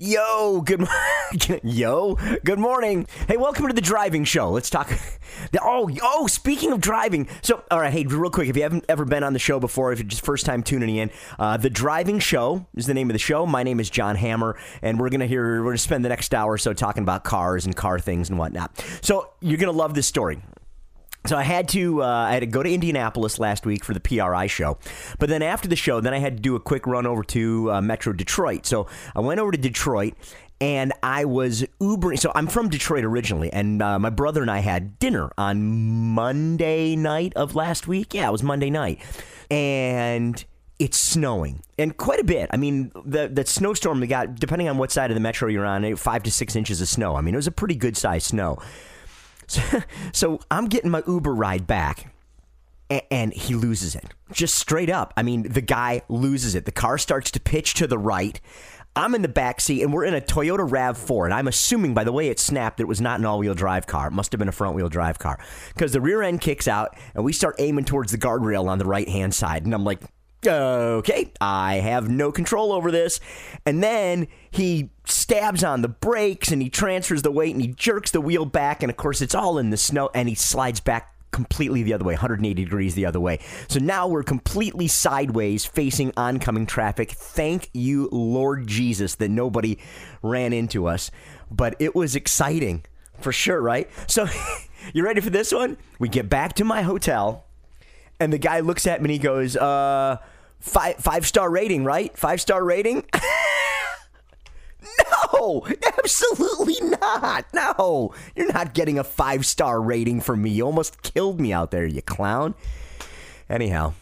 Yo, good. Yo, good morning. Hey, welcome to the driving show. Let's talk. Oh, oh, speaking of driving. So, all right, hey, real quick, if you haven't ever been on the show before, if you're just first time tuning in, uh, the driving show is the name of the show. My name is John Hammer, and we're gonna hear we're gonna spend the next hour or so talking about cars and car things and whatnot. So, you're gonna love this story. So I had to uh, I had to go to Indianapolis last week for the PRI show, but then after the show, then I had to do a quick run over to uh, Metro Detroit. So I went over to Detroit and I was Ubering. So I'm from Detroit originally, and uh, my brother and I had dinner on Monday night of last week. Yeah, it was Monday night, and it's snowing and quite a bit. I mean, the the snowstorm we got, depending on what side of the metro you're on, five to six inches of snow. I mean, it was a pretty good sized snow. So, so I'm getting my Uber ride back and he loses it. Just straight up. I mean, the guy loses it. The car starts to pitch to the right. I'm in the back seat, and we're in a Toyota RAV4. And I'm assuming by the way it snapped, it was not an all wheel drive car. It must have been a front wheel drive car. Because the rear end kicks out, and we start aiming towards the guardrail on the right hand side. And I'm like, okay, I have no control over this. And then he stabs on the brakes and he transfers the weight and he jerks the wheel back. And of course, it's all in the snow and he slides back completely the other way, 180 degrees the other way. So now we're completely sideways facing oncoming traffic. Thank you, Lord Jesus, that nobody ran into us. But it was exciting for sure, right? So you ready for this one? We get back to my hotel and the guy looks at me and he goes, uh, five five star rating, right? Five star rating? no, absolutely not. No, you're not getting a five star rating from me. You almost killed me out there, you clown. Anyhow,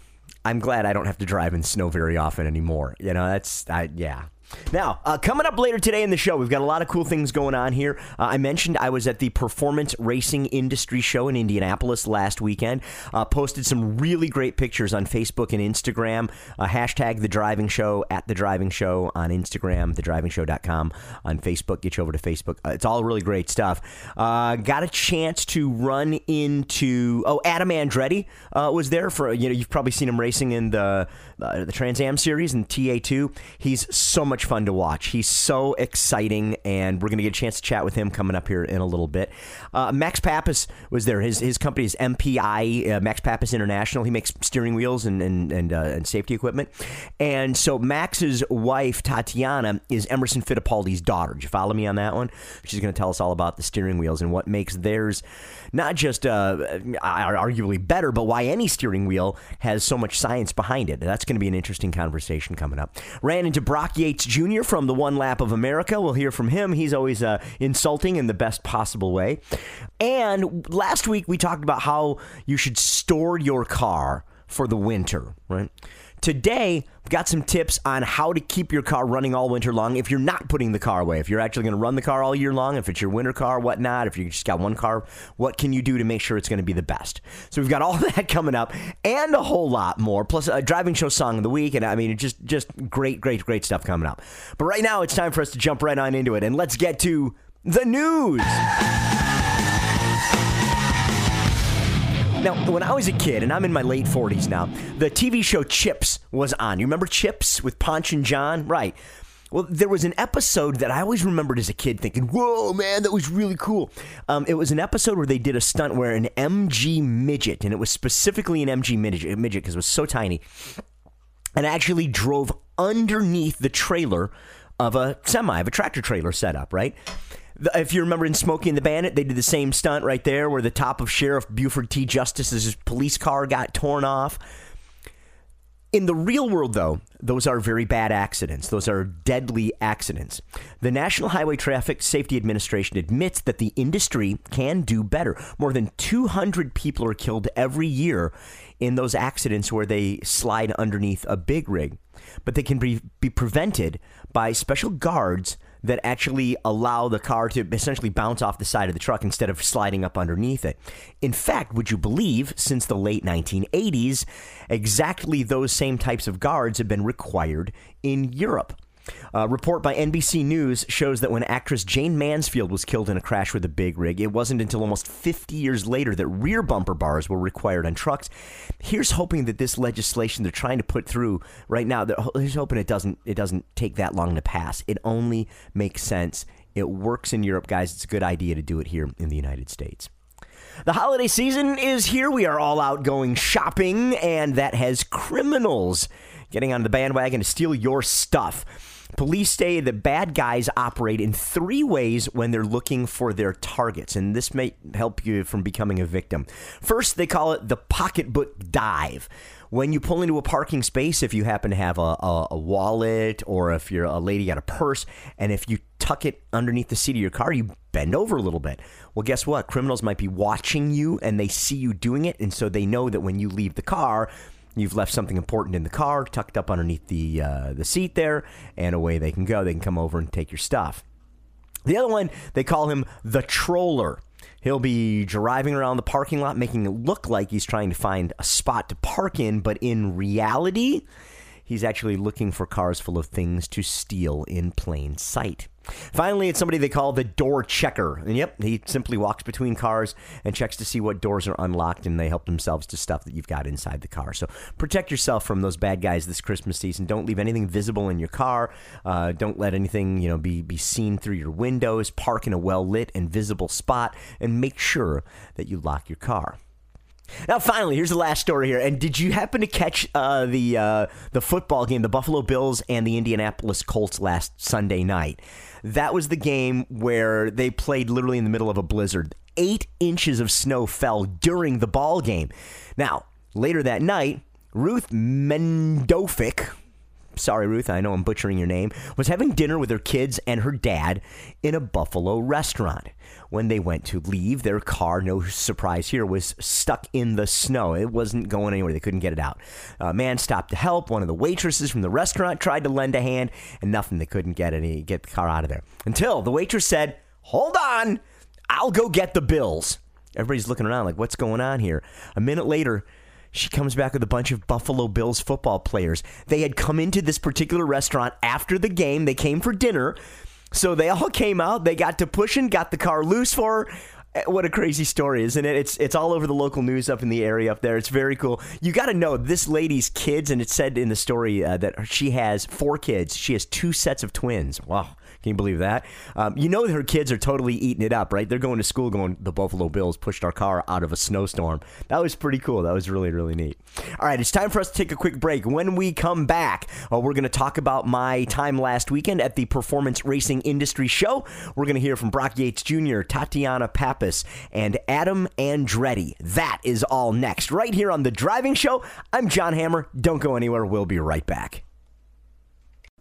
I'm glad I don't have to drive in snow very often anymore. You know, that's, I, yeah. Now, uh, coming up later today in the show, we've got a lot of cool things going on here. Uh, I mentioned I was at the Performance Racing Industry Show in Indianapolis last weekend. Uh, posted some really great pictures on Facebook and Instagram. Uh, hashtag The Driving Show at The Driving Show on Instagram, TheDrivingShow.com on Facebook. Get you over to Facebook. Uh, it's all really great stuff. Uh, got a chance to run into, oh, Adam Andretti was there for, you know, you've probably seen him racing in the, the Trans Am series and TA2. He's so much much fun to watch. He's so exciting, and we're going to get a chance to chat with him coming up here in a little bit. Uh, Max Papis was there. His his company is MPI, uh, Max Papis International. He makes steering wheels and and and, uh, and, safety equipment. And so Max's wife Tatiana is Emerson Fittipaldi's daughter. Did you follow me on that one? She's going to tell us all about the steering wheels and what makes theirs not just uh, arguably better, but why any steering wheel has so much science behind it. That's going to be an interesting conversation coming up. Ran into Brock Yates Jr. from the One Lap of America. We'll hear from him. He's always uh, insulting in the best possible way. And last week we talked about how you should store your car for the winter, right? Today, we've got some tips on how to keep your car running all winter long if you're not putting the car away. If you're actually going to run the car all year long, if it's your winter car, whatnot, if you just got one car, what can you do to make sure it's going to be the best? So we've got all that coming up and a whole lot more, plus a driving show song of the week. And I mean, just, just great, great, great stuff coming up. But right now, it's time for us to jump right on into it and let's get to the news. Now, when I was a kid, and I'm in my late 40s now, the TV show CHiPs was on. You remember CHiPs with Ponch and John? Right. Well, there was an episode that I always remembered as a kid thinking, whoa, man, that was really cool. Um, it was an episode where they did a stunt where an MG midget, and it was specifically an MG midget because it was so tiny, and actually drove underneath the trailer of a semi, of a tractor trailer setup, right? If you remember in Smokey and the Bandit, they did the same stunt right there where the top of Sheriff Buford T. Justice's police car got torn off. In the real world, though, those are very bad accidents. Those are deadly accidents. The National Highway Traffic Safety Administration admits that the industry can do better. More than 200 people are killed every year in those accidents where they slide underneath a big rig. But they can be, be prevented by special guards that actually allow the car to essentially bounce off the side of the truck instead of sliding up underneath it. In fact, would you believe, since the late 1980s, exactly those same types of guards have been required in Europe. A report by NBC News shows that when actress Jayne Mansfield was killed in a crash with a big rig, it wasn't until almost 50 years later that rear bumper bars were required on trucks. Here's hoping that this legislation they're trying to put through right now, here's hoping it doesn't it doesn't take that long to pass. It only makes sense. It works in Europe, guys. It's a good idea to do it here in the United States. The holiday season is here. We are all out going shopping, and that has criminals getting on the bandwagon to steal your stuff. Police say that bad guys operate in three ways when they're looking for their targets, and this may help you from becoming a victim. First, they call it the pocketbook dive. When you pull into a parking space, if you happen to have a, a, a wallet or if you're a lady got a purse, and if you tuck it underneath the seat of your car, you bend over a little bit. Well, guess what? Criminals might be watching you and they see you doing it, and so they know that when you leave the car, You've left something important in the car, tucked up underneath the uh, the seat there, and away they can go. They can come over and take your stuff. The other one, they call him the troller. He'll be driving around the parking lot, making it look like he's trying to find a spot to park in, but in reality, he's actually looking for cars full of things to steal in plain sight. Finally, it's somebody they call the door checker. And yep, he simply walks between cars and checks to see what doors are unlocked, and they help themselves to stuff that you've got inside the car. So protect yourself from those bad guys this Christmas season. Don't leave anything visible in your car. Uh, don't let anything you know be be seen through your windows. Park in a well lit and visible spot, and make sure that you lock your car. Now, finally, here's the last story here. And did you happen to catch uh, the uh, the football game, the Buffalo Bills and the Indianapolis Colts last Sunday night? That was the game where they played literally in the middle of a blizzard. Eight inches of snow fell during the ball game. Now, later that night, Ruth Mendovic, sorry, Ruth, I know I'm butchering your name, was having dinner with her kids and her dad in a Buffalo restaurant. When they went to leave, their car, no surprise here, was stuck in the snow. It wasn't going anywhere. They couldn't get it out. A man stopped to help. One of the waitresses from the restaurant tried to lend a hand, and nothing. They couldn't get any get the car out of there until the waitress said, "Hold on, I'll go get the bills." Everybody's looking around like, "What's going on here?" A minute later she comes back with a bunch of Buffalo Bills football players. They had come into this particular restaurant after the game. They came for dinner. So they all came out. They got to pushing, got the car loose for her. Eh, what a crazy story, isn't it? It's it's all over the local news up in the area up there. It's very cool. You got to know this lady's kids, and it said in the story uh, that she has four kids. She has two sets of twins. Wow. Can you believe that? Um, you know her kids are totally eating it up, right? They're going to school going, the Buffalo Bills pushed our car out of a snowstorm. That was pretty cool. That was really, really neat. All right, it's time for us to take a quick break. When we come back, uh, we're going to talk about my time last weekend at the Performance Racing Industry Show. We're going to hear from Brock Yates Jr., Tatiana Papis, and Adam Andretti. That is all next, right here on The Driving Show. I'm John Hammer. Don't go anywhere. We'll be right back.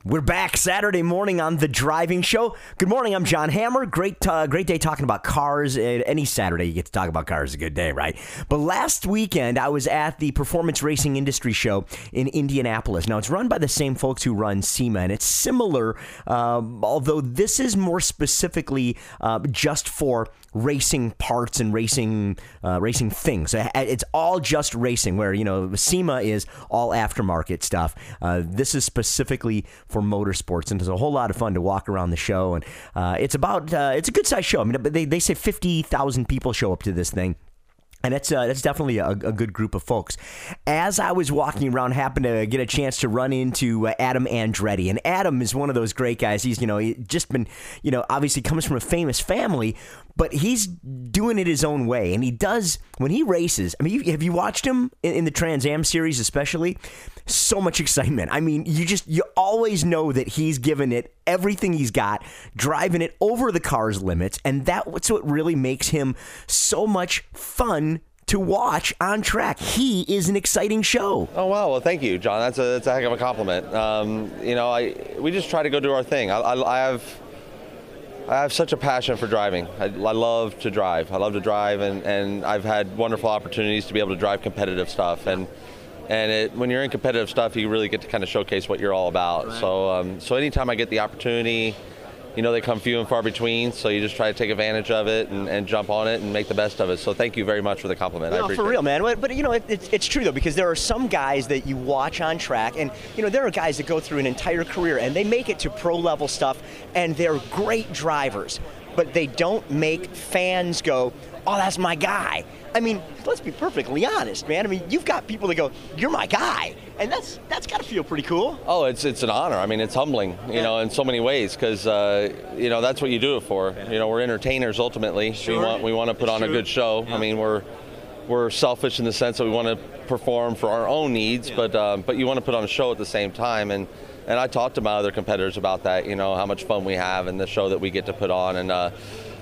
We're back Saturday morning on the Driving Show. Good morning. I'm John Hammer. Great, uh, great day talking about cars. Any Saturday you get to talk about cars is a good day, right? But last weekend I was at the Performance Racing Industry Show in Indianapolis. Now it's run by the same folks who run SEMA, and it's similar, uh, although this is more specifically uh, just for racing parts and racing uh, racing things. It's all just racing. Where you know SEMA is all aftermarket stuff. Uh, this is specifically for motorsports, and it's a whole lot of fun to walk around the show. And uh, it's about uh, it's a good sized show. I mean, they they say fifty thousand people show up to this thing. And that's uh, that's definitely a, a, good group of folks. As I was walking around, happened to get a chance to run into uh, Adam Andretti, and Adam is one of those great guys. He's you know he just been you know obviously comes from a famous family, but he's doing it his own way, and he does when he races. I mean, have you watched him in, in, the Trans Am series, especially? So much excitement. I mean, you just you always know that he's giving it everything he's got, driving it over the car's limits, and that's what really makes him so much fun to watch on track. He is an exciting show. Oh wow! Well, thank you, John. That's a that's a heck of a compliment. Um, you know, I we just try to go do our thing. I, I, I have I have such a passion for driving. I, I, love to drive. I love to drive, and, and I've had wonderful opportunities to be able to drive competitive stuff. And and it, when you're in competitive stuff, you really get to kind of showcase what you're all about. Right. So um, so anytime I get the opportunity, you know they come few and far between. So you just try to take advantage of it and, and jump on it and make the best of it. So thank you very much for the compliment. I No, appreciate for real, it. man. But, you know, it, it's, it's true though because there are some guys that you watch on track, and you know there are guys that go through an entire career and they make it to pro level stuff, and they're great drivers, but they don't make fans go, "Oh, that's my guy." I mean, let's be perfectly honest, man. I mean, you've got people that go, "You're my guy," and that's that's got to feel pretty cool. Oh, it's it's an honor. I mean, it's humbling, you know, in so many ways because uh, you know that's what you do it for. You know, we're entertainers ultimately. We Sure. want we want to put on a good show. I mean, we're we're selfish in the sense that we want to perform for our own needs, but um, but you want to put on a show at the same time. And and I talked to my other competitors about that. You know, how much fun we have and the show that we get to put on and. Uh,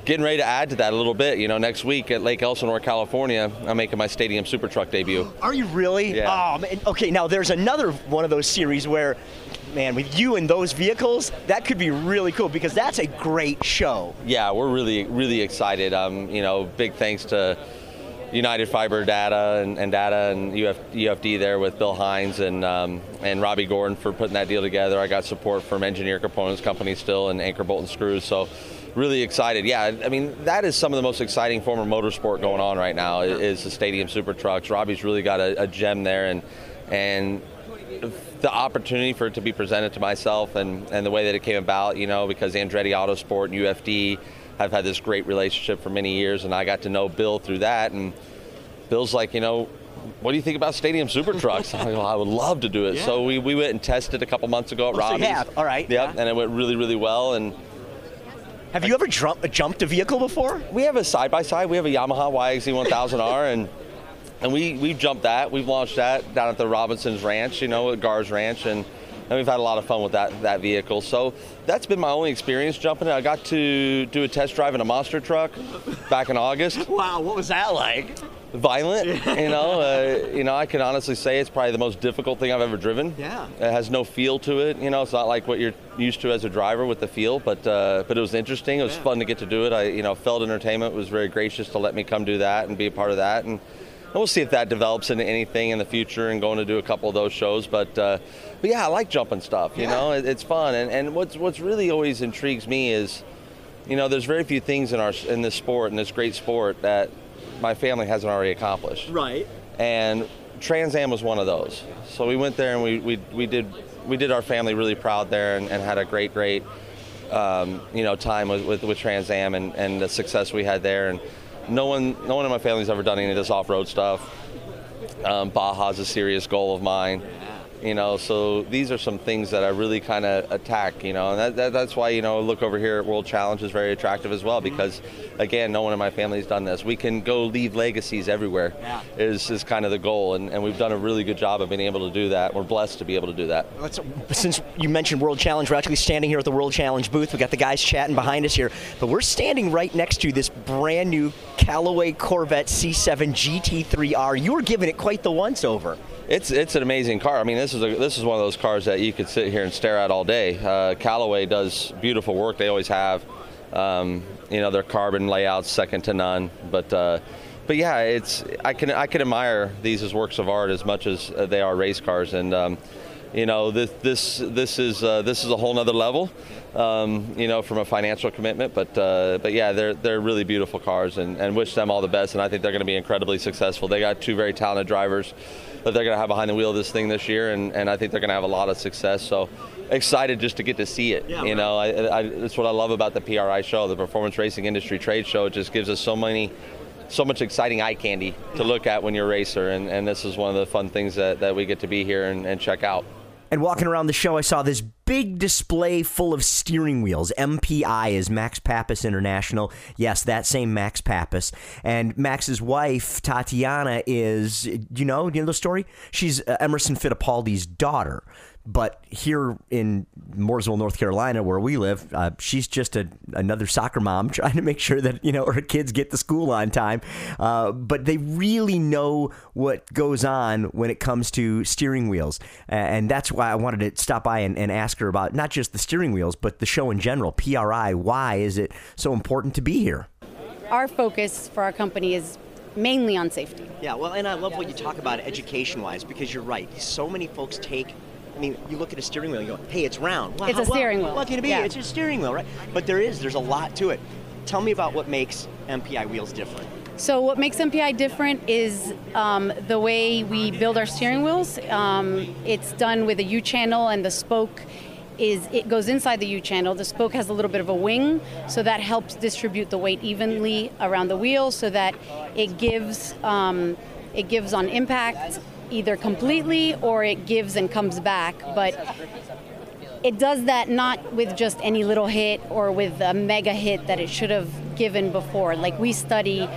Getting ready to add to that a little bit, you know. Next week at Lake Elsinore, California, I'm making my Stadium Super Truck debut. Are you really? Yeah. Oh, man. Okay, now there's another one of those series where, man, with you and those vehicles, that could be really cool because that's a great show. yeah, we're really, really excited. Um, you know, big thanks to United Fiber Data and, and Data and Uf, UFD there with Bill Hines and um, and Robby Gordon for putting that deal together. I got support from Engineer Components Company still and Anchor Bolt and Screws. So really excited. Yeah, I mean that is some of the most exciting form of motorsport going on right now is the Stadium Super Trucks. Robby's really got a, a gem there and and the opportunity for it to be presented to myself and, and the way that it came about, you know, because Andretti Autosport and UFD have had this great relationship for many years, and I got to know Bill through that. And Bill's like, you know, what do you think about Stadium Super Trucks? I, go, I would love to do it. So we, we went and tested a couple months ago at Oh, so you Robby's. have. All right. Yep, Yeah. and it went really, really well. And Have you ever jump, jumped a vehicle before? we have a side by side. We have a Yamaha YXZ 1000R, and and we we've jumped that. We've launched that down at the Robinsons Ranch, you know, at Gar's Ranch, and and we've had a lot of fun with that that vehicle. So that's been my only experience jumping it. I got to do a test drive in a monster truck back in August. Wow, what was that like? Violent, you know. Uh, you know, I can honestly say it's probably the most difficult thing I've ever driven. Yeah. It has no feel to it. You know, it's not like what you're used to as a driver with the feel, but uh, but it was interesting. It was fun to get to do it. I, you know, Feld Entertainment was very gracious to let me come do that and be a part of that, and, and we'll see if that develops into anything in the future and going to do a couple of those shows. But uh, but yeah, I like jumping stuff. You know, it, it's fun, and and what's what's really always intrigues me is, you know, there's very few things in our in this sport, in this great sport, that my family hasn't already accomplished Right. and Trans Am was one of those. So we went there and we, we, we did we did our family really proud there and, and had a great great um, you know time with, with, with Trans Am and, and the success we had there and no one no one in my family's ever done any of this off road stuff. Um, Baja's a serious goal of mine. You know, so these are some things that I really kind of attack. You know, and that, that, that's why you know look over here at World Challenge is very attractive as well mm-hmm. because, again, no one in my family's done this. We can go leave legacies everywhere. Yeah. Is is kind of the goal, and, and we've done a really good job of being able to do that. We're blessed to be able to do that. Let's, since you mentioned World Challenge, we're actually standing here at the World Challenge booth. We got the guys chatting behind us here, but we're standing right next to this brand new Callaway Corvette C7 GT3R. You were giving it quite the once over. It's it's an amazing car. I mean, this is a, this is one of those cars that you could sit here and stare at all day. Uh, Callaway does beautiful work. They always have. Um, you know, their carbon layouts second to none. But uh, but yeah, it's I can I can admire these as works of art as much as uh, they are race cars. And um, you know, this this this is uh, this is a whole nother level. Um, you know, from a financial commitment. But uh, but yeah, they're they're really beautiful cars, and, and wish them all the best. And I think they're going to be incredibly successful. They got two very talented drivers that they're going to have behind the wheel of this thing this year, and, and I think they're going to have a lot of success. So excited just to get to see it. Yeah, you know, I, I, that's what I love about the PRI show, the Performance Racing Industry Trade Show. It just gives us so many. So much exciting eye candy to look at when you're a racer, and, and this is one of the fun things that, that we get to be here and, and check out. And walking around the show, I saw this big display full of steering wheels. MPI is Max Papis International. Yes, that same Max Papis. And Max's wife, Tatiana, is, you know, you know the story? She's uh, Emerson Fittipaldi's daughter. But here in Mooresville, North Carolina, where we live, uh, she's just a, another soccer mom trying to make sure that you know her kids get to school on time. Uh, but they really know what goes on when it comes to steering wheels, and that's why I wanted to stop by and, and ask her about not just the steering wheels, but the show in general. PRI, why is it so important to be here? Our focus for our company is mainly on safety. Yeah, well, and I love what you talk about education wise because you're right. So many folks take I mean, you look at a steering wheel and you go, hey, it's round. It's a steering well, wheel. Can it be? Yeah. It's a steering wheel, right? But there is, there's a lot to it. Tell me about what makes MPI wheels different. So what makes MPI different is um, the way we build our steering wheels. Um, it's done with a U channel, and the spoke is it goes inside the U channel. The spoke has a little bit of a wing, so that helps distribute the weight evenly around the wheel, so that it gives um, it gives on impact either completely or it gives and comes back. But it does that not with just any little hit or with a mega hit that it should have given before. Like we study,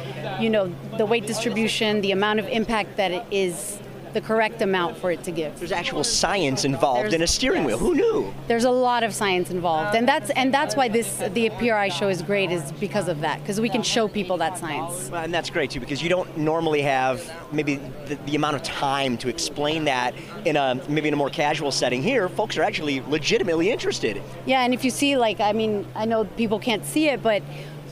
you know, the weight distribution, the amount of impact that it is the correct amount for it to give. There's actual science involved There's- in a steering yes. wheel. Who knew? There's a lot of science involved, and that's and that's why this the PRI show is great is because of that because we can show people that science. Well, and that's great too because you don't normally have maybe the, the amount of time to explain that in a maybe in a more casual setting. Here, folks are actually legitimately interested. Yeah, and if you see, like, I mean, I know people can't see it, but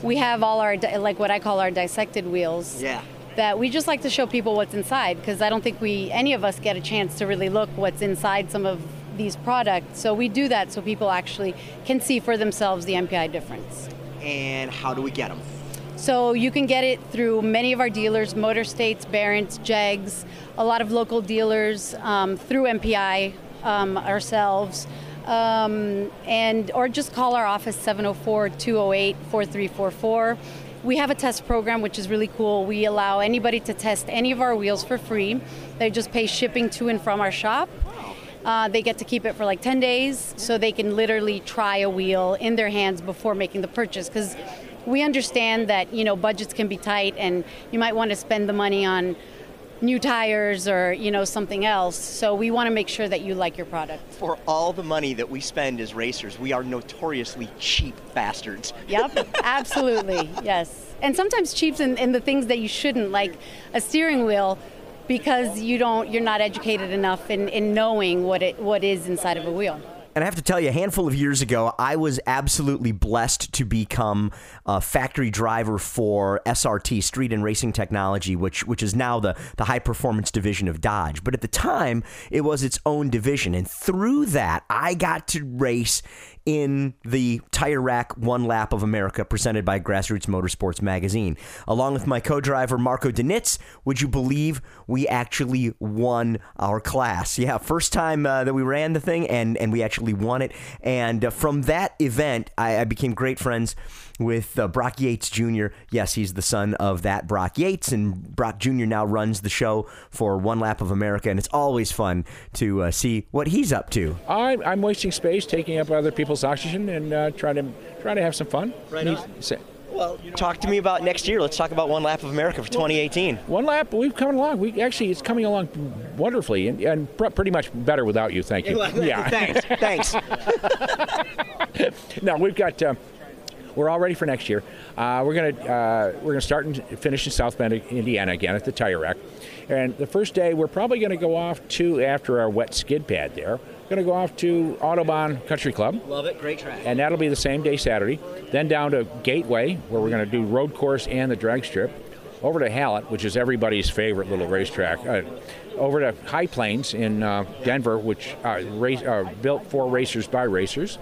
we have all our, like, what I call our dissected wheels. Yeah. That we just like to show people what's inside because I don't think we, any of us, get a chance to really look what's inside some of these products. So we do that so people actually can see for themselves the MPI difference. And how do we get them? So you can get it through many of our dealers, Motor States, Barron's, Jegs, a lot of local dealers um, through MPI um, ourselves. Um, and or just call our office 704-208-4344. We have a test program which is really cool. We allow anybody to test any of our wheels for free. They just pay shipping to and from our shop. Uh, they get to keep it for like 10 days so they can literally try a wheel in their hands before making the purchase because we understand that you know budgets can be tight and you might want to spend the money on new tires or you know something else. So we want to make sure that you like your product. For all the money that we spend as racers, we are notoriously cheap bastards. yep absolutely yes. And sometimes cheaps in, in the things that you shouldn't like a steering wheel because you don't you're not educated enough in, in knowing what it what is inside of a wheel And I have to tell you, a handful of years ago, I was absolutely blessed to become a factory driver for SRT, Street and Racing Technology, which which is now the, the high performance division of Dodge. But at the time, it was its own division. And through that, I got to race in the Tire Rack One Lap of America presented by Grassroots Motorsports Magazine. Along with my co driver, Marco Denitz, would you believe we actually won our class? Yeah, first time uh, that we ran the thing, and, and we actually won it. And uh, from that event, I, I became great friends with uh, Brock Yates Jr. Yes, he's the son of that Brock Yates, and Brock Jr. now runs the show for One Lap of America, and it's always fun to uh, see what he's up to. I'm, I'm wasting space, taking up other people's oxygen, and uh, trying to trying to have some fun. Right And on. he's- say- Well, talk to me about next year. Let's talk about One Lap of America for 2018. One lap, we've come along. We actually, it's coming along wonderfully, and, and pr- pretty much better without you. Thank you. Yeah. Thanks. Thanks. now we've got. Uh, we're all ready for next year. Uh, we're gonna uh, we're gonna start and finish in South Bend, Indiana again at the Tire Rack, and the first day we're probably gonna go off to after our wet skid pad there. Going to go off to Autobahn Country Club. Love it. Great track. and that'll be the same day Saturday. Then down to Gateway, where we're going to do road course and the drag strip. Over to Hallett, which is everybody's favorite little racetrack. Uh, over to High Plains in uh, Denver, which uh, race, uh, built for racers by racers.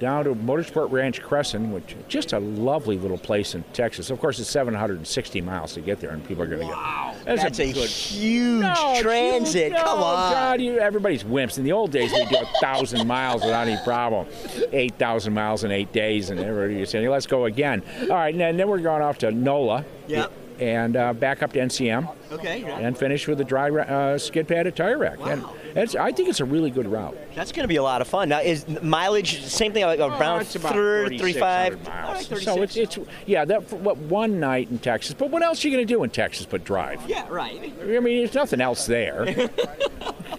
Down to Motorsport Ranch Cresson, which is just a lovely little place in Texas. Of course, it's 760 miles to get there, and people are going to Wow. get. That's, a, good- huge no, transit. you- no, Come on. God, you, everybody's wimps. In the old days, we do a thousand miles without any problem. Eight thousand miles in eight days, and everybody was saying, "Let's go again." All right, and then, we're going off to NOLA. Yep. And uh, back up to NCM, Okay. yeah. and finish with the dry uh, skid pad at Tire Rack. And it's, I think it's a really good route. That's going to be a lot of fun. Now, is mileage same thing? Like oh, around Oh, it's about 30, 35 3,600 All right, miles. 36. so it's, it's yeah, that what one night in Texas. But what else are you going to do in Texas but drive? yeah, right. I mean, there's nothing else there.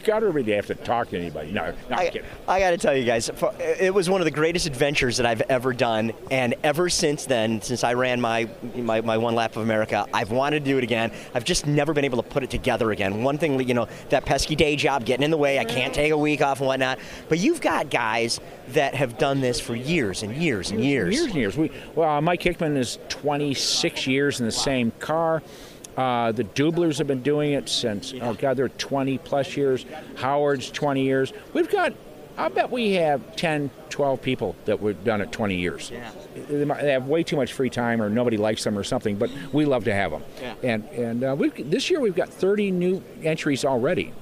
God, to really have to talk to anybody. No, no, I'm kidding. I got to tell you guys, it was one of the greatest adventures that I've ever done, and ever since then, since I ran my, my my one lap of America, I've wanted to do it again. I've just never been able to put it together again. One thing, you know, that pesky day job getting in the way. I can't take a week off and whatnot. But you've got guys that have done this for years and years and years. Years and years. We, well, Mike Hickman is 26 years in the same car. Uh, the Dublers have been doing it since, oh God, they're 20 plus years. Howard's 20 years. We've got, I bet we have 10, 12 people that we've done it 20 years. Yeah. They might- they have way too much free time or nobody likes them or something, but we love to have them. Yeah. And, and uh, we've, this year we've got 30 new entries already.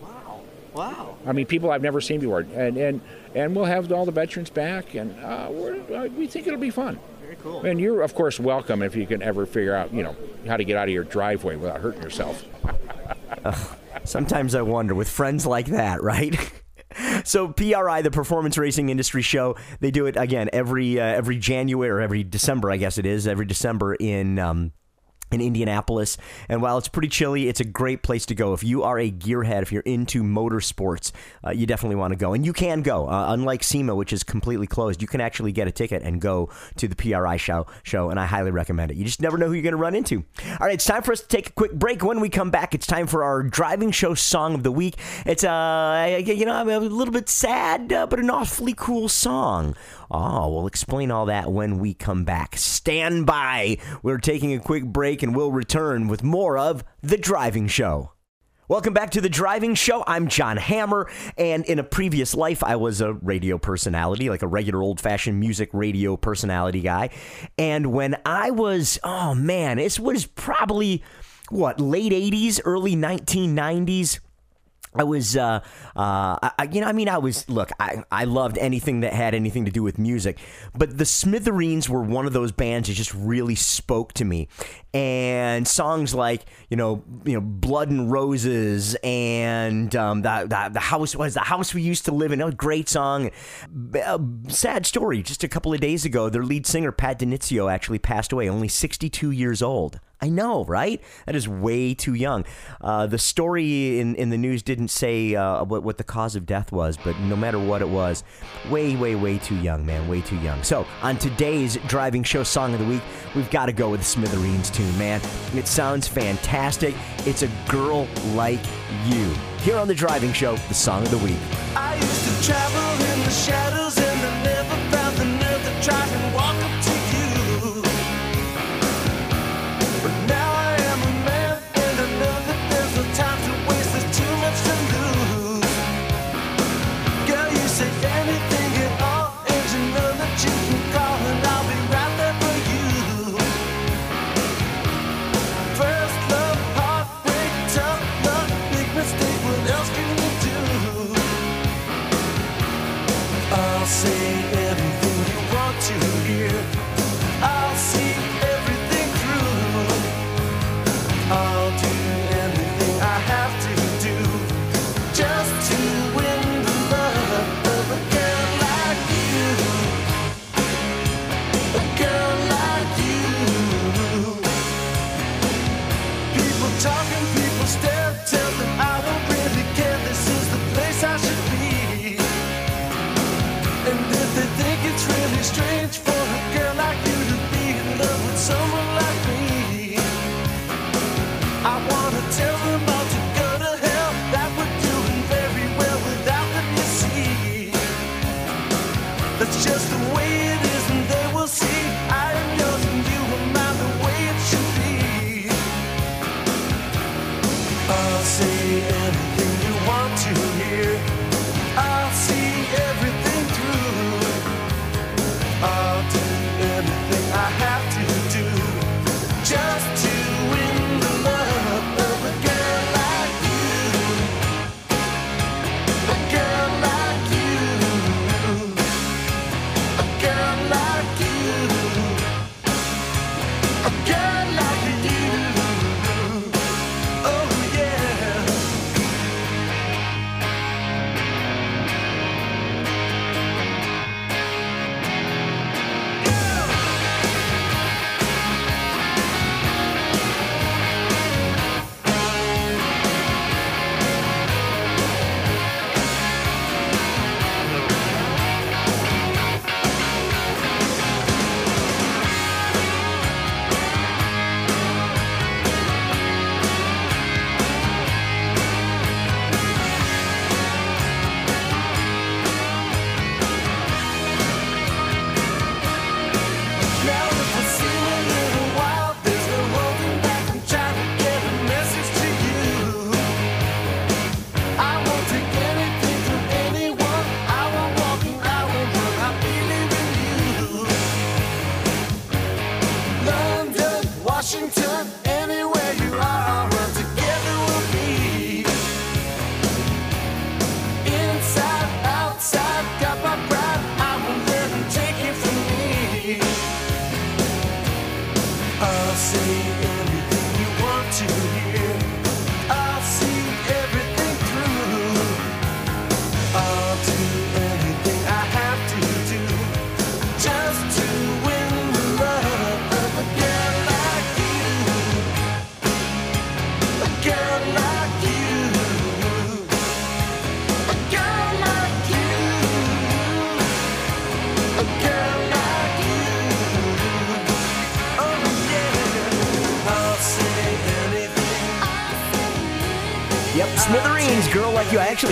Wow. Wow. I mean, people I've never seen before. And, and, and we'll have all the veterans back, and uh, we're, uh, we think it'll be fun. Very cool. And you're, of course, welcome if you can ever figure out, you know, how to get out of your driveway without hurting yourself. Sometimes I wonder with friends like that, right? So PRI, the Performance Racing Industry Show, they do it again every uh, every January or every December, I guess it is every December in. Um, in Indianapolis. And while it's pretty chilly, it's a great place to go. If you are a gearhead, if you're into motorsports, uh, you definitely want to go. And you can go. Uh, unlike SEMA, which is completely closed, you can actually get a ticket and go to the PRI show, show and I highly recommend it. You just never know who you're going to run into. All right, it's time for us to take a quick break. When we come back, it's time for our driving show song of the week. It's, uh, you know, a little bit sad, uh, but an awfully cool song. Oh, we'll explain all that when we come back. Stand by. We're taking a quick break and we'll return with more of The Driving Show. Welcome back to The Driving Show. I'm John Hammer, and in a previous life, I was a radio personality, like a regular old fashioned music radio personality guy. And when I was, oh man, this was probably what, late 80s, early 1990s. I was, uh, uh, I, you know, I mean, I was, look, I, I loved anything that had anything to do with music, but the Smithereens were one of those bands that just really spoke to me. And songs like, you know, you know, Blood and Roses and um, the, the, the house was the house we used to live in. A great song. A sad story. Just a couple of days ago, their lead singer, Pat DiNizio, actually passed away, only 62 years old. I know, right? That is way too young. Uh, the story in, in the news didn't say uh, what, what the cause of death was, but no matter what it was, way, way, way too young, man. Way too young. So, on today's Driving Show Song of the Week, we've got to go with the Smithereens tune, man. It sounds fantastic. It's a girl like you. Here on the Driving Show, the Song of the Week.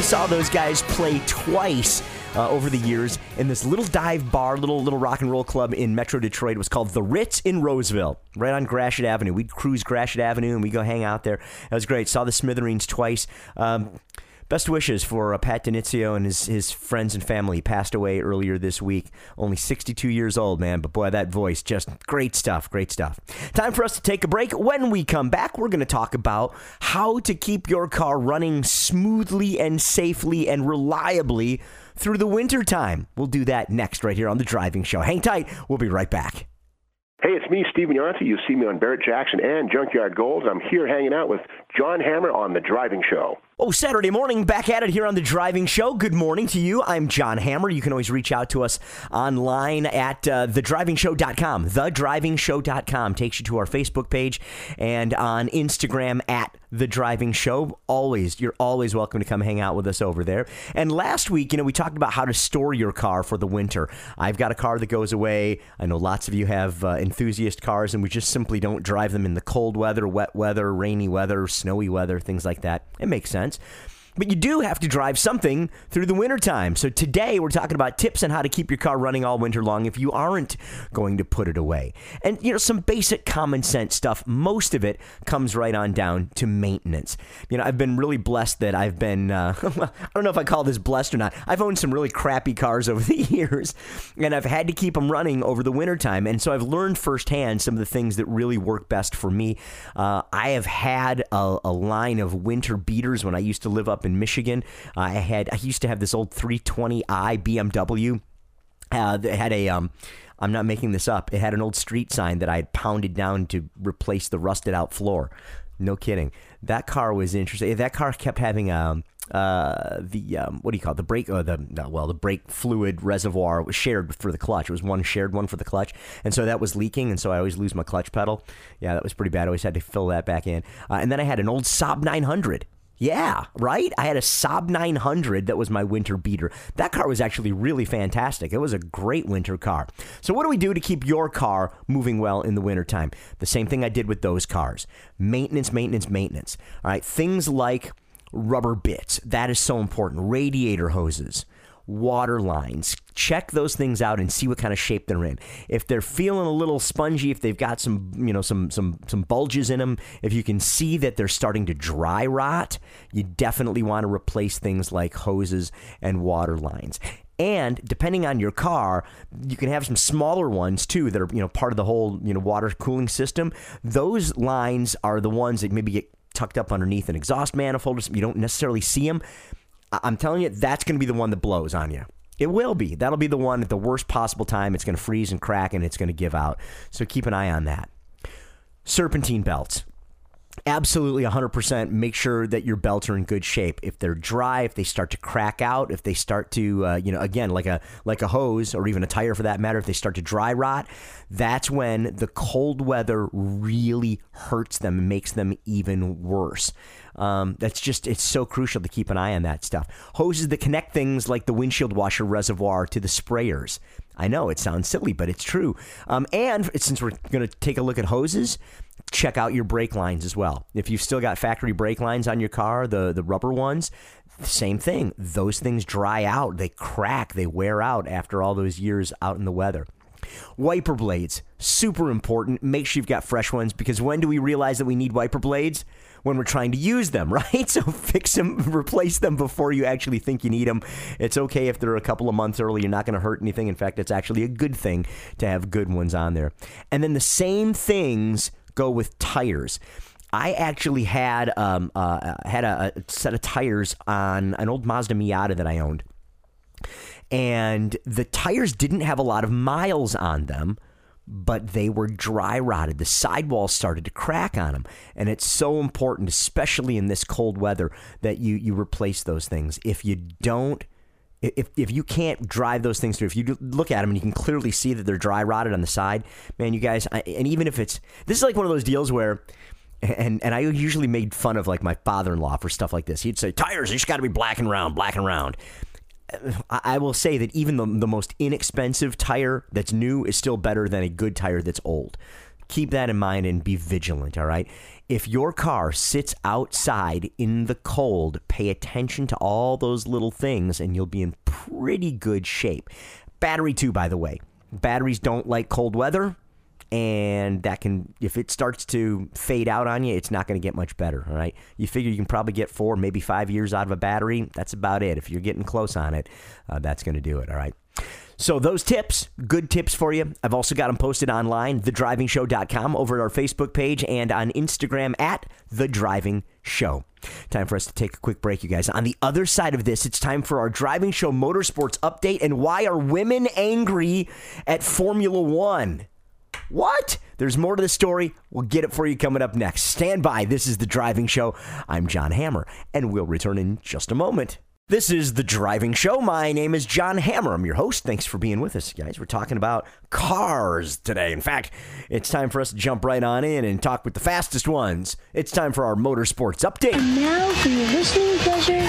Saw those guys play twice uh, over the years in this little dive bar, little little rock and roll club in Metro Detroit. It was called The Ritz in Roseville, right on Gratiot Avenue. We'd cruise Gratiot Avenue and we'd go hang out there. That was great. Saw the Smithereens twice. Um, Best wishes for uh, Pat DiNizio and his, his friends and family. He passed away earlier this week. Only 62 years old, man. But boy, that voice, just great stuff. Great stuff. Time for us to take a break. When we come back, we're going to talk about how to keep your car running smoothly and safely and reliably through the winter time. We'll do that next, right here on The Driving Show. Hang tight. We'll be right back. Hey, it's me, Stephen Yancey. You see me on Barrett Jackson and Junkyard Gold. I'm here hanging out with John Hammer on The Driving Show. Oh, Saturday morning, back at it here on The Driving Show. Good morning to you. I'm John Hammer. You can always reach out to us online at uh, thedrivingshow.com. Thedrivingshow.com takes you to our Facebook page and on Instagram at The Driving Show. Always, you're always welcome to come hang out with us over there. And last week, you know, we talked about how to store your car for the winter. I've got a car that goes away. I know lots of you have uh, enthusiast cars, and we just simply don't drive them in the cold weather, wet weather, rainy weather, snowy weather, things like that. It makes sense. But you do have to drive something through the wintertime. So today we're talking about tips on how to keep your car running all winter long if you aren't going to put it away. And you know, some basic common sense stuff. Most of it comes right on down to maintenance. You know, I've been really blessed that I've been uh, I don't know if I call this blessed or not. I've owned some really crappy cars over the years and I've had to keep them running over the wintertime. And so I've learned firsthand some of the things that really work best for me. Uh, I have had a, a line of winter beaters when I used to live up in Michigan. I had I used to have this old 320i BMW. Uh, that had a um, I'm not making this up. It had an old street sign that I had pounded down to replace the rusted out floor. No kidding. That car was interesting. That car kept having um uh the um what do you call it? the brake uh, the no, well the brake fluid reservoir was shared for the clutch. It was one shared one for the clutch, and so that was leaking, and so I always lose my clutch pedal. Yeah, that was pretty bad. I always had to fill that back in. Uh, and then I had an old Saab 900. Yeah, right? I had a Saab 900 that was my winter beater. That car was actually really fantastic. It was a great winter car. So, what do we do to keep your car moving well in the wintertime? The same thing I did with those cars maintenance, maintenance, maintenance. All right, things like rubber bits. That is so important. Radiator hoses water lines. Check those things out and see what kind of shape they're in. If they're feeling a little spongy, if they've got some, you know, some some some bulges in them, if you can see that they're starting to dry rot, you definitely want to replace things like hoses and water lines. And depending on your car, you can have some smaller ones too that are, you know, part of the whole, you know, water cooling system. Those lines are the ones that maybe get tucked up underneath an exhaust manifold. You don't necessarily see them. I'm telling you, that's going to be the one that blows on you. It will be. That'll be the one at the worst possible time. It's going to freeze and crack and it's going to give out. So keep an eye on that. Serpentine belts. Absolutely 100% make sure that your belts are in good shape. If they're dry, if they start to crack out, if they start to, uh, you know, again, like a like a hose or even a tire for that matter, if they start to dry rot, that's when the cold weather really hurts them and makes them even worse. Um, that's just, it's so crucial to keep an eye on that stuff. Hoses that connect things like the windshield washer reservoir to the sprayers. I know it sounds silly, but it's true. Um, and since we're going to take a look at hoses, check out your brake lines as well. If you've still got factory brake lines on your car, the, the rubber ones, same thing. Those things dry out, they crack, they wear out after all those years out in the weather. Wiper blades, super important. Make sure you've got fresh ones because when do we realize that we need wiper blades? When we're trying to use them, right? So fix them, replace them before you actually think you need them. It's okay if they're a couple of months early. You're not going to hurt anything. In fact, it's actually a good thing to have good ones on there. And then the same things go with tires. I actually had um, uh, had a, a set of tires on an old Mazda Miata that I owned and the tires didn't have a lot of miles on them, but they were dry rotted. The sidewalls started to crack on them. And it's so important, especially in this cold weather, that you, you replace those things. If you don't, if, if you can't drive those things through, if you look at them and you can clearly see that they're dry rotted on the side, man, you guys, I, and even if it's, this is like one of those deals where, and and I usually made fun of like my father in law for stuff like this. He'd say, tires, you just got to be black and round, black and round. I will say that even the, the most inexpensive tire that's new is still better than a good tire that's old. Keep that in mind and be vigilant, all right? If your car sits outside in the cold, pay attention to all those little things and you'll be in pretty good shape. Battery, too, by the way. Batteries don't like cold weather and that can if it starts to fade out on you it's not going to get much better all right you figure you can probably get four maybe five years out of a battery that's about it if you're getting close on it uh, that's going to do it all right so those tips, good tips for you. I've also got them posted online, thedrivingshow.com, over at our Facebook page, and on Instagram at The Driving Show. Time for us to take a quick break, you guys. On the other side of this, it's time for our Driving Show Motorsports update and why are women angry at Formula One? What? There's more to the story. We'll get it for you coming up next. Stand by. This is The Driving Show. I'm John Hammer, and we'll return in just a moment. This is The Driving Show. My name is John Hammer. I'm your host. Thanks for being with us, guys. We're talking about cars today. In fact, it's time for us to jump right on in and talk with the fastest ones. It's time for our motorsports update. And now for your listening pleasure.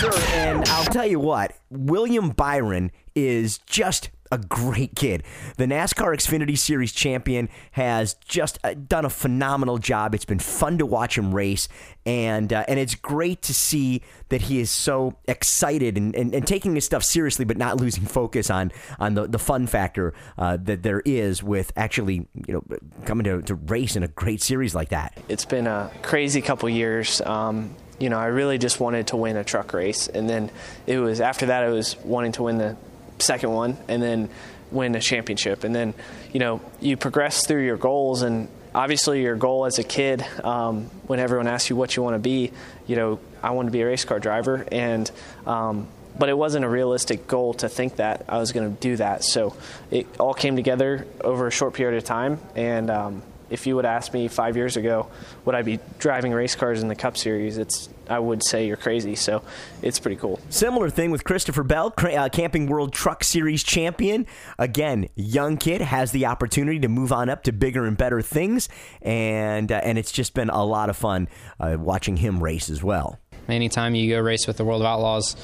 Sure, and I'll tell you what, William Byron is just a great kid. The NASCAR Xfinity Series champion has just uh, done a phenomenal job. It's been fun to watch him race, and uh, and it's great to see that he is so excited and, and, and taking his stuff seriously, but not losing focus on on the, the fun factor uh, that there is with actually you know coming to, to race in a great series like that. It's been a crazy couple years. Um, you know, I really just wanted to win a truck race, and then it was after that I was wanting to win the second one, and then win a championship, and then you know you progress through your goals, and obviously your goal as a kid, um, when everyone asks you what you want to be, you know, I want to be a race car driver, and um, but it wasn't a realistic goal to think that I was going to do that. So it all came together over a short period of time, and um, if you would ask me five years ago, would I be driving race cars in the Cup Series? It's I would say you're crazy. So it's pretty cool. Similar thing with Christopher Bell, uh, Camping World Truck Series champion. Again, young kid has the opportunity to move on up to bigger and better things, and uh, and it's just been a lot of fun uh, watching him race as well. Anytime you go race with the World of Outlaws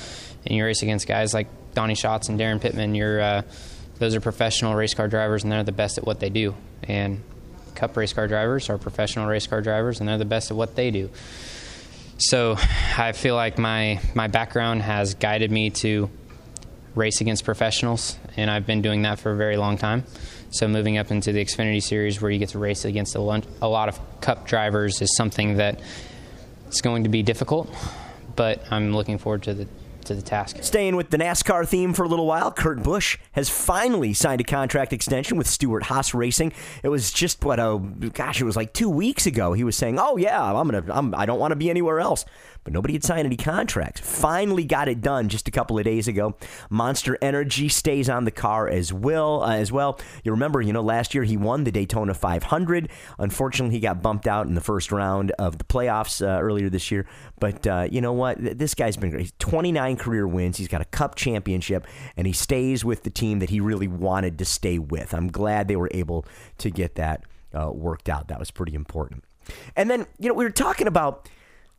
and you race against guys like Donny Schatz and Daryn Pittman, you're uh, those are professional race car drivers and they're the best at what they do. And Cup race car drivers are professional race car drivers and they're the best at what they do. So I feel like my my background has guided me to race against professionals, and I've been doing that for a very long time. So moving up into the Xfinity Series, where you get to race against a lot, of Cup drivers, is something that it's going to be difficult, but I'm looking forward to the to the task. Staying with the NASCAR theme for a little while, Kurt Busch has finally signed a contract extension with Stewart Haas Racing. It was just what oh gosh, it was like two weeks ago. He was saying, "Oh yeah, I'm gonna, I'm, I don't want to be anywhere else." But nobody had signed any contracts. Finally got it done just a couple of days ago. Monster Energy stays on the car as well. Uh, as well, you remember, you know, last year he won the Daytona 500. Unfortunately, he got bumped out in the first round of the playoffs uh, earlier this year. But uh, you know what? This guy's been great. He's 29 career wins. He's got a Cup championship, and he stays with the team that he really wanted to stay with. I'm glad they were able to get that uh, worked out. That was pretty important. And then, you know, we were talking about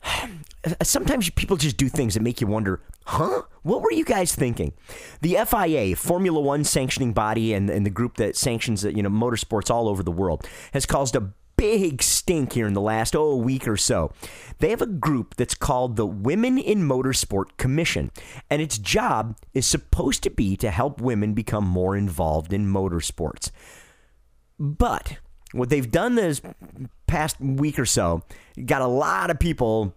sometimes people just do things that make you wonder, huh? What were you guys thinking? The FIA, Formula One sanctioning body, and, and the group that sanctions you know motorsports all over the world, has caused a big stink here in the last oh week or so. They have a group that's called the Women in Motorsport Commission, and its job is supposed to be to help women become more involved in motorsports. But what they've done this past week or so got a lot of people.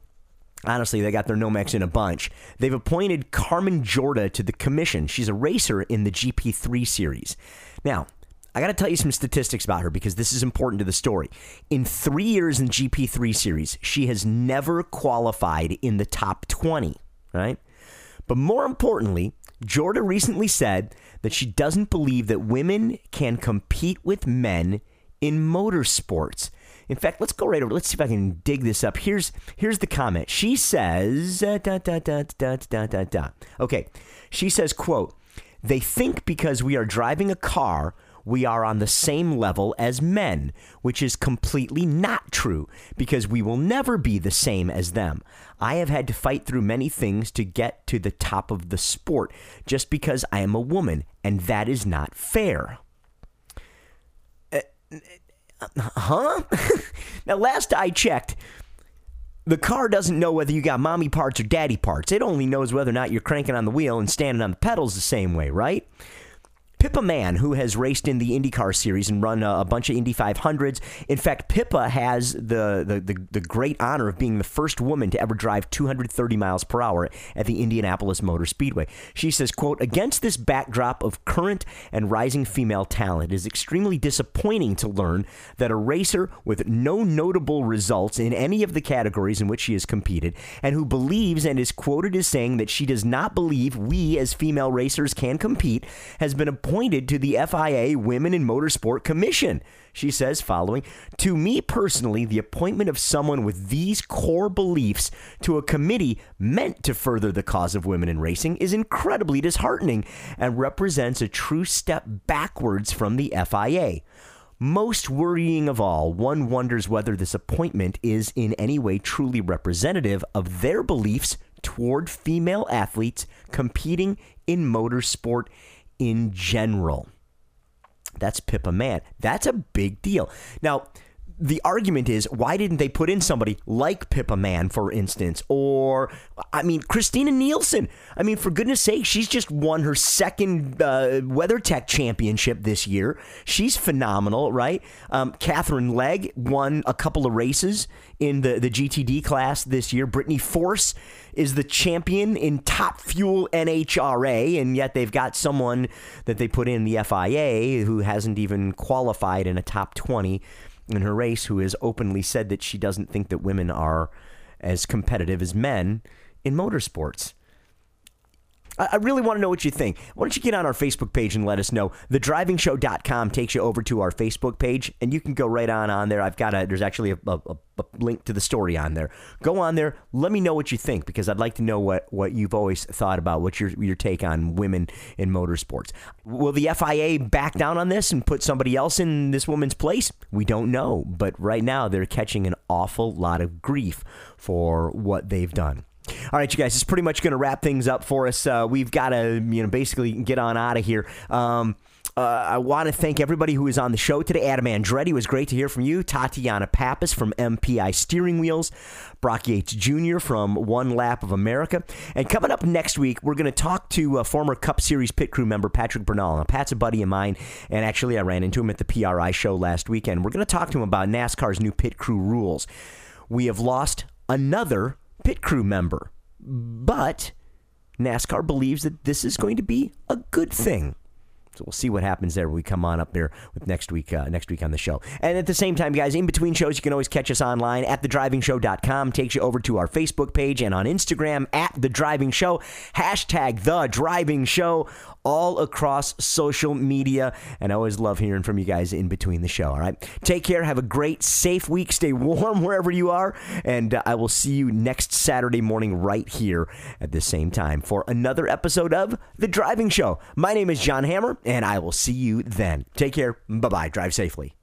Honestly, they got their Nomex in a bunch. They've appointed Carmen Jorda to the commission. She's a racer in the GP3 series. Now, I got to tell you some statistics about her because this is important to the story. In three years in GP3 series, she has never qualified in the top 20, right? But more importantly, Jorda recently said that she doesn't believe that women can compete with men in motorsports. In fact, let's go right over. Let's see if I can dig this up. Here's here's the comment. She says, uh, da, da, da, da, da, da, da. okay. She says, quote, they think because we are driving a car, we are on the same level as men, which is completely not true because we will never be the same as them. I have had to fight through many things to get to the top of the sport just because I am a woman, and that is not fair. Uh, huh? now, last I checked, the car doesn't know whether you got mommy parts or daddy parts. It only knows whether or not you're cranking on the wheel and standing on the pedals the same way, right? Pippa Mann, who has raced in the IndyCar series and run a, a bunch of Indy 500s. In fact, Pippa has the, the, the, the great honor of being the first woman to ever drive 230 miles per hour at the Indianapolis Motor Speedway. She says, quote, against this backdrop of current and rising female talent, it is extremely disappointing to learn that a racer with no notable results in any of the categories in which she has competed and who believes and is quoted as saying that she does not believe we as female racers can compete has been appointed to the FIA Women in Motorsport Commission. She says, following, to me personally, the appointment of someone with these core beliefs to a committee meant to further the cause of women in racing is incredibly disheartening and represents a true step backwards from the FIA. Most worrying of all, one wonders whether this appointment is in any way truly representative of their beliefs toward female athletes competing in motorsport in general. That's Pippa Mann. That's a big deal. Now, the argument is why didn't they put in somebody like Pippa Mann, for instance, or I mean Christina Nielsen? I mean, for goodness sake, she's just won her second uh, WeatherTech championship this year. She's phenomenal, right? Um, Katherine Legge won a couple of races in the the GTD class this year. Brittany Force is the champion in Top Fuel NHRA, and yet they've got someone that they put in the FIA who hasn't even qualified in a top twenty in her race who has openly said that she doesn't think that women are as competitive as men in motorsports. I really want to know what you think. Why don't you get on our Facebook page and let us know? TheDrivingShow.com takes you over to our Facebook page, and you can go right on on there. I've got a there's actually a, a, a link to the story on there. Go on there. Let me know what you think because I'd like to know what, what you've always thought about. What's your your take on women in motorsports? Will the FIA back down on this and put somebody else in this woman's place? We don't know, but right now they're catching an awful lot of grief for what they've done. All right, you guys, it's pretty much going to wrap things up for us. Uh, we've got to, you know, basically get on out of here. Um, uh, I want to thank everybody who was on the show today. Adam Andretti was great to hear from you. Tatiana Papis from MPI Steering Wheels. Brock Yates Jr. from One Lap of America. And coming up next week, we're going to talk to a former Cup Series pit crew member, Patrick Bernal. Now, Pat's a buddy of mine, and actually, I ran into him at the PRI show last weekend. We're going to talk to him about NASCAR's new pit crew rules. We have lost another pit crew member, but NASCAR believes that this is going to be a good thing. So we'll see what happens there when we come on up there with next week uh, next week on the show. And at the same time, guys, in between shows, you can always catch us online at thedrivingshow.com. Takes you over to our Facebook page and on Instagram at the driving show. Hashtag the driving show all across social media. And I always love hearing from you guys in between the show. All right. Take care. Have a great, safe week. Stay warm wherever you are. And uh, I will see you next Saturday morning right here at the same time for another episode of The Driving Show. My name is John Hammer, and I will see you then. Take care. Bye bye. Drive safely.